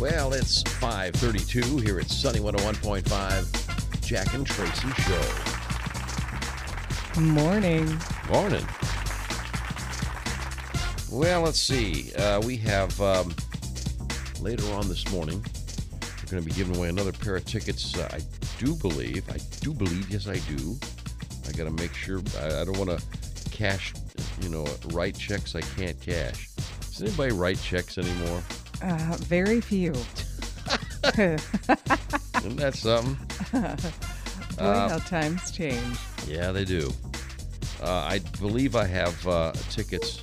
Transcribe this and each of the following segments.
Well, it's 532 here at Sunny 101.5 Jack and Tracy Show. Morning. Morning. Well, let's see. Uh, we have um, later on this morning, we're going to be giving away another pair of tickets. Uh, I do believe, I do believe, yes, I do. I got to make sure, I, I don't want to cash, you know, write checks I can't cash. Does anybody write checks anymore? Uh, very few. Isn't that something? Boy, Uh, how times change. Yeah, they do. Uh, I believe I have uh, tickets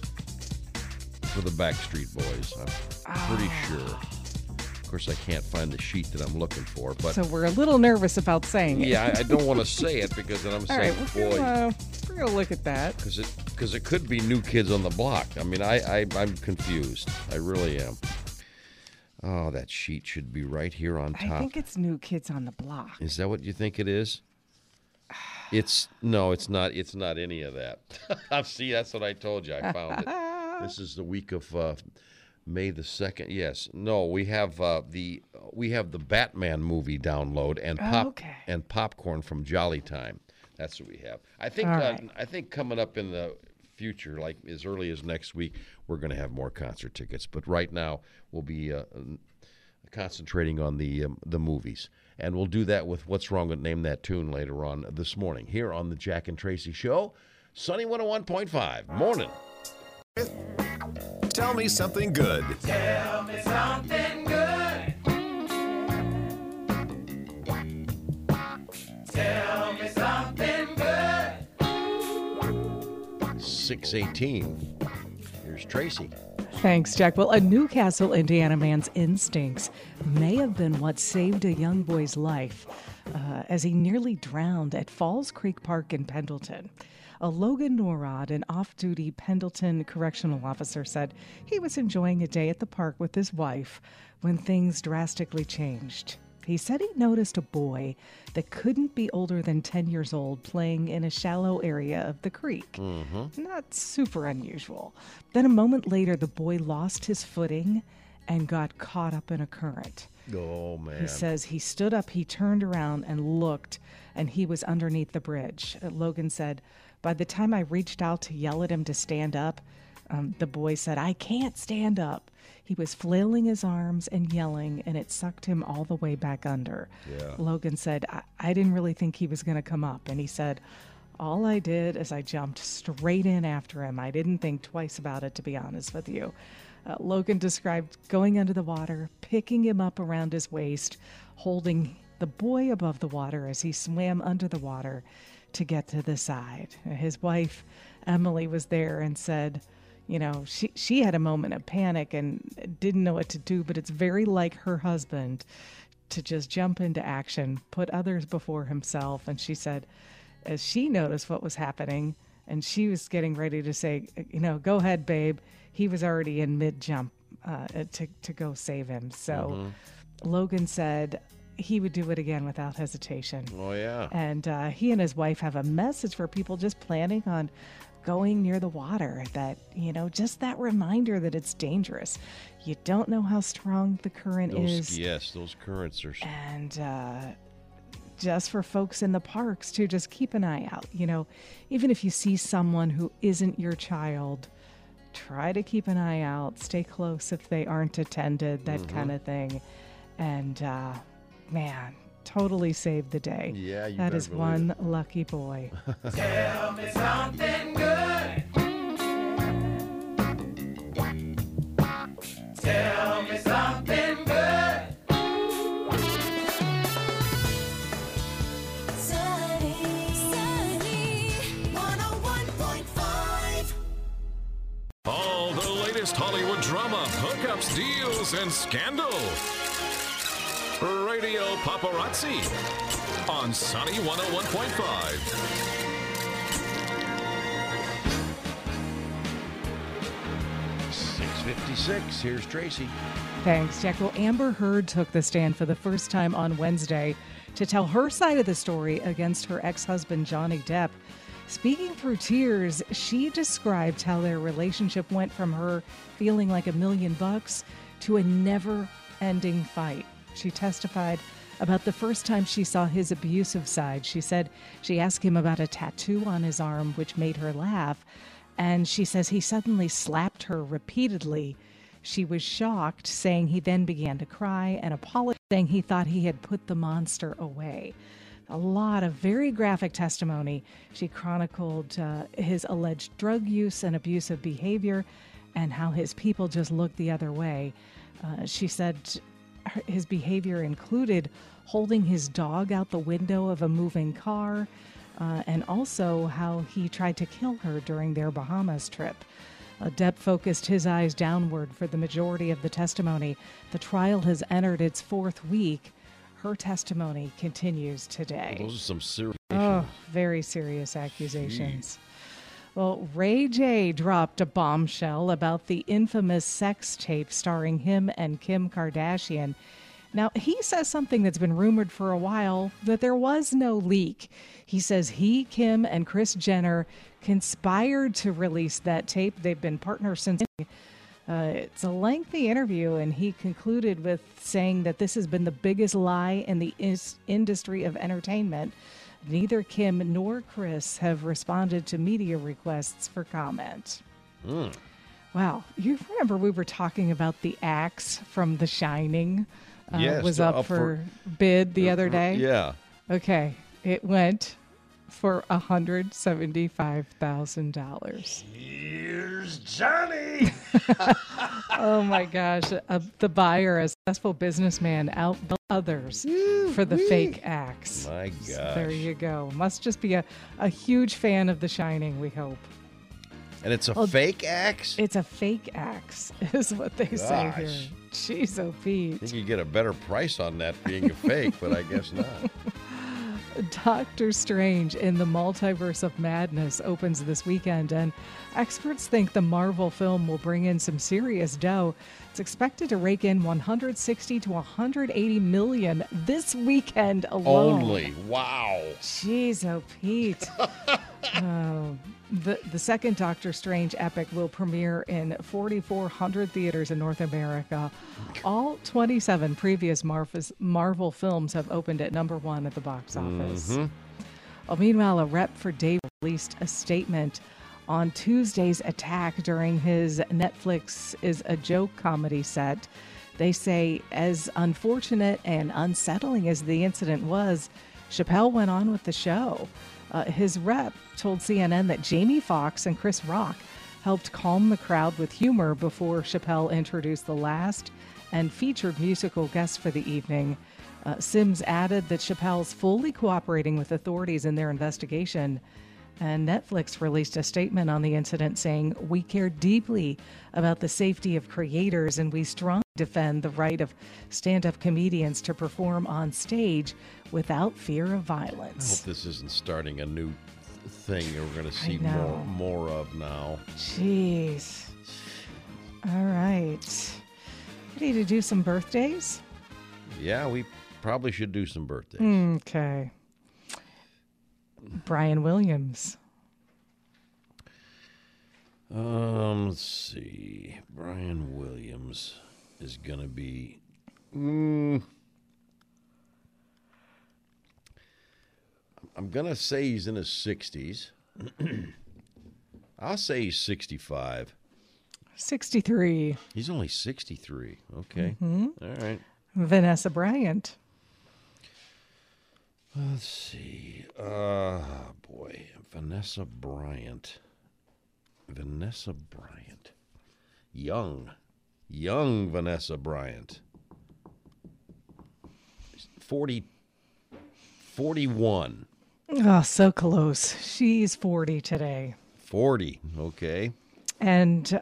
for the Backstreet Boys. I'm pretty sure. Of course, I can't find the sheet that I'm looking for, but So we're a little nervous about saying it. yeah, I, I don't want to say it because then I'm All saying, right, we're boy, gonna, we're gonna look at that. because it because it could be New Kids on the Block. I mean, I, I I'm confused. I really am. Oh, that sheet should be right here on top. I think it's New Kids on the Block. Is that what you think it is? It's no, it's not. It's not any of that. See, that's what I told you. I found it. this is the week of uh, May the second. Yes, no, we have uh, the we have the Batman movie download and pop Okay. and popcorn from Jolly Time. That's what we have. I think. Uh, right. I think coming up in the future, like as early as next week, we're going to have more concert tickets. But right now, we'll be. Uh, concentrating on the um, the movies. And we'll do that with What's Wrong with Name That Tune later on this morning here on the Jack and Tracy Show. Sunny 101.5. Morning. Tell me something good. Something good. Tell me something good. 618. Here's Tracy. Thanks, Jack. Well, a New Castle, Indiana man's instincts may have been what saved a young boy's life uh, as he nearly drowned at Falls Creek Park in Pendleton. A Logan Norrod, an off duty Pendleton correctional officer, said he was enjoying a day at the park with his wife when things drastically changed. He said he noticed a boy that couldn't be older than 10 years old playing in a shallow area of the creek. Mm-hmm. Not super unusual. Then a moment later, the boy lost his footing and got caught up in a current. Oh, man. He says he stood up, he turned around and looked, and he was underneath the bridge. Logan said, By the time I reached out to yell at him to stand up, um, the boy said, I can't stand up. He was flailing his arms and yelling, and it sucked him all the way back under. Yeah. Logan said, I, I didn't really think he was going to come up. And he said, All I did is I jumped straight in after him. I didn't think twice about it, to be honest with you. Uh, Logan described going under the water, picking him up around his waist, holding the boy above the water as he swam under the water to get to the side. His wife, Emily, was there and said, you know, she, she had a moment of panic and didn't know what to do, but it's very like her husband to just jump into action, put others before himself. And she said, as she noticed what was happening, and she was getting ready to say, you know, go ahead, babe. He was already in mid jump uh, to to go save him. So Logan said he would do it again without hesitation. Oh, yeah. And uh, he and his wife have a message for people just planning on going near the water that, you know, just that reminder that it's dangerous. You don't know how strong the current Those, is. yes, those currents are. And uh, just for folks in the parks, to just keep an eye out. You know, even if you see someone who isn't your child, try to keep an eye out. Stay close if they aren't attended, that Mm-hmm. kind of thing. And uh, man, totally saved the day. Yeah, you That better is one lucky boy. Tell me something good. Tell me something good. Sunny, sunny. 101.5. All the latest Hollywood drama, hookups, deals, and scandal. Radio Paparazzi on Sunny 101.5. 656. 656. Here's Tracy. Thanks, Jack. Well, Amber Heard took the stand for the first time on Wednesday to tell her side of the story against her ex husband, Johnny Depp. Speaking through tears, she described how their relationship went from her feeling like a million bucks to a never ending fight. She testified about the first time she saw his abusive side. She said she asked him about a tattoo on his arm, which made her laugh. And she says he suddenly slapped her repeatedly. She was shocked, saying he then began to cry and apologized, saying he thought he had put the monster away. A lot of very graphic testimony. She chronicled uh, his alleged drug use and abusive behavior and how his people just looked the other way. Uh, she said his behavior included holding his dog out the window of a moving car, uh, and also how he tried to kill her during their Bahamas trip. Uh, Depp focused his eyes downward for the majority of the testimony. The trial has entered its fourth week. Her testimony continues today. Those are some serious. Oh, very serious accusations. Well, Ray J dropped a bombshell about the infamous sex tape starring him and Kim Kardashian. Now, he says something that's been rumored for a while that there was no leak. He says he, Kim, and Kris Jenner conspired to release that tape. They've been partners since. Uh, it's a lengthy interview, and he concluded with saying that this has been the biggest lie in the is- industry of entertainment. Neither Kim nor Kris have responded to media requests for comment. Wow, you remember we were talking about the axe from The Shining? Uh, Yes, was up, up for, for- bid the other day. Yeah. Okay, it went for hundred seventy-five thousand dollars. Here's Johnny. Oh my gosh. Uh, the buyer, a successful businessman, outbid others for the fake axe. My So gosh. There you go. Must just be a, a huge fan of The Shining, we hope. And it's a Well, fake axe? It's a fake axe, is what they say here. Gosh. Jeez, oh, I think you get a better price on that being a fake, but I guess not. Doctor Strange in the Multiverse of Madness opens this weekend, and experts think the Marvel film will bring in some serious dough. It's expected to rake in 160 to 180 million this weekend alone. Only. Wow. Jeez, oh Pete. oh, the the second Doctor Strange epic will premiere in 4,400 theaters in North America. All 27 previous Marvel Marvel films have opened at number one at the box mm-hmm. office. Well, meanwhile, a rep for Dave released a statement on Tuesday's attack during his Netflix is a joke comedy set. They say, as unfortunate and unsettling as the incident was, Chappelle went on with the show. Uh, his rep told CNN that Jamie Foxx and Chris Rock helped calm the crowd with humor before Chappelle introduced the last and featured musical guest for the evening. Uh, Sims added that Chappelle's fully cooperating with authorities in their investigation. And Netflix released a statement on the incident saying, We care deeply about the safety of creators and we strongly defend the right of stand up comedians to perform on stage without fear of violence. I hope this isn't starting a new thing that we're going to see more more of now. Jeez. All right. Ready to do some birthdays? Yeah, we probably should do some birthdays. Mm, okay. Brian Williams. Um, let's see. Brian Williams is going to be. Mm, I'm going to say he's in his 60s. I'll say he's 65. 63. He's only 63. Okay. Mm-hmm. All right. Vanessa Bryant. Let's see. Uh, boy. Vanessa Bryant. Vanessa Bryant. Young. Young Vanessa Bryant. 40. 41. Oh, so close. She's 40 today. 40. Okay. And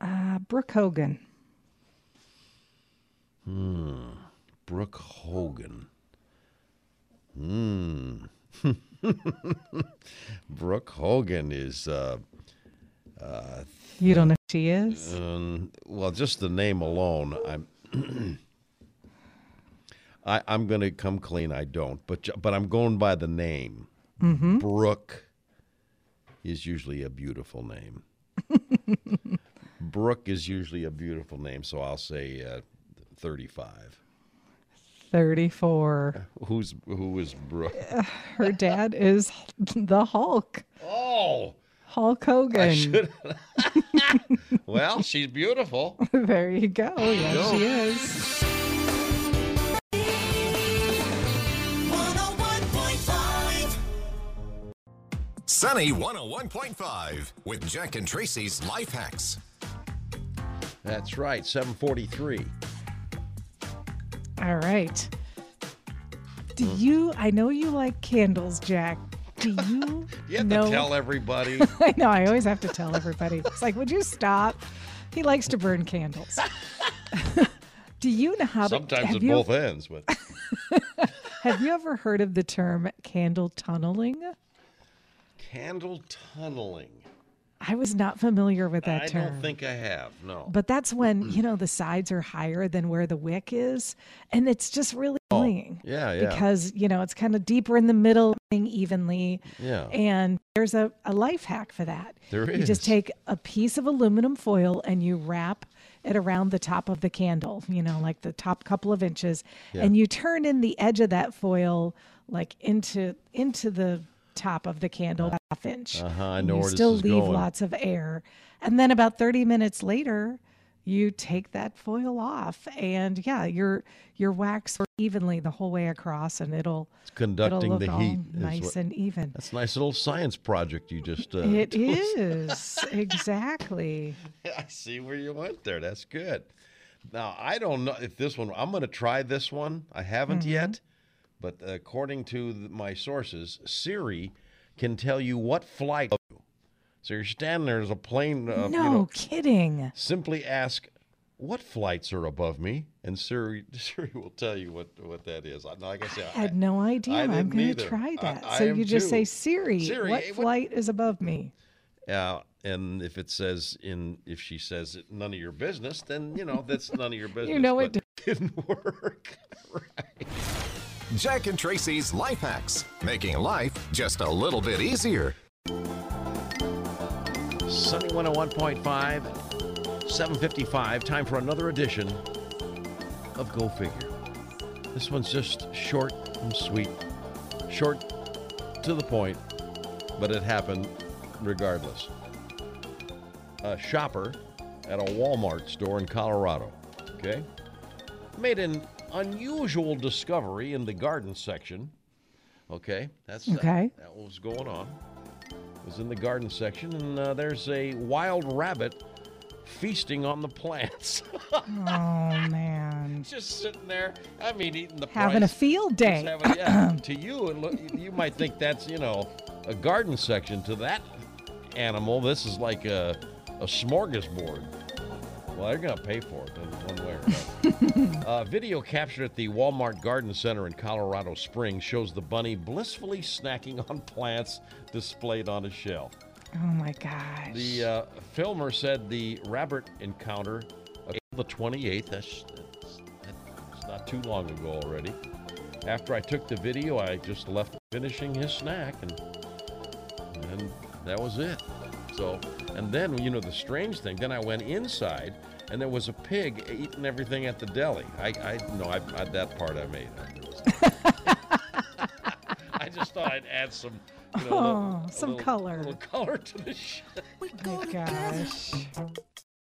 uh, Brooke Hogan. Hmm. Brooke Hogan. Hmm. Brooke Hogan is uh, You don't know who she is? Um, well, just the name alone, I'm. I, I'm going to come clean. I don't, but but I'm going by the name. Brooke is usually a beautiful name. Brooke is usually a beautiful name, so I'll say uh, 35. 34. Who's who is Brooke? Her dad is the Hulk. Oh, Hulk Hogan. well, she's beautiful. there you go. Yes, she is. 101.5. Sunny 101.5 with Jack and Tracy's Life Hacks. That's right, 743. All right. Do hmm. you, I know you like candles, Jack. Do you You have know? to tell everybody. I know, I always have to tell everybody. It's like, would you stop? He likes to burn candles. Do you know how to Sometimes have at you, both ends, but Have you ever heard of the term candle tunneling? candle tunneling. I was not familiar with that I term. I don't think I have. No. But that's when, you know, the sides are higher than where the wick is. And it's just really oh, annoying. Oh, yeah, yeah. Because, you know, it's kind of deeper in the middle evenly. Yeah. And there's a, a life hack for that. There You just take a piece of aluminum foil and you wrap it around the top of the candle, you know, like the top couple of inches. And you turn in the edge of that foil like into into the top of the candle inch. Uh-huh, I know you where this still is leave going. lots of air. And then about 30 minutes later, you take that foil off and yeah, your your wax evenly the whole way across and it'll It's conducting it'll the heat. nice what- and even. That's a nice little science project you just. Uh, It is exactly. I see where you went there. That's good. Now I don't know if this one. I'm going to try this one. I haven't Mm-hmm. yet, but according to my sources, Siri can tell you what flight. So you're standing there. as a plane. Uh, no you know, kidding. simply ask, "What flights are above me?" And Siri, Siri will tell you what what that is. I- Like I said, I had no idea. I I'm going to try that. I so you just too. say, Siri, Siri, what what- flight is above me? Uh, and if it says in, if she says it, none of your business, then you know that's none of your business. You know it didn't work. right. Jack and Tracy's Life Hacks, making life just a little bit easier. Sunny 101.5, 755. Time for another edition of Go Figure. This one's just short and sweet, short to the point, but it happened regardless. A shopper at a Walmart store in Colorado, okay, made an unusual discovery in the garden section. Okay, that's Okay. That, that was going on. It Was in the garden section, and uh, there's a wild rabbit feasting on the plants. Oh, man. just sitting there. I mean, eating the plants. Having a field day. having- yeah, to you, it look, you might think that's you know a garden section. To that animal, this is like a, a smorgasbord. Well, they're gonna pay for it one way or another. uh, video captured at the Walmart Garden Center in Colorado Springs shows the bunny blissfully snacking on plants displayed on a shelf. Oh, my gosh. The uh, filmer said the rabbit encounter of the 28th, that's, that's, that's not too long ago already. After I took the video, I just left finishing his snack, and, and that was it. So, and then, you know, the strange thing, then I went inside, and there was a pig eating everything at the deli. I, I no, I, I that part I made. I, I just thought I'd add some, you know, Oh, a some little- color. little color to the show. Oh my gosh.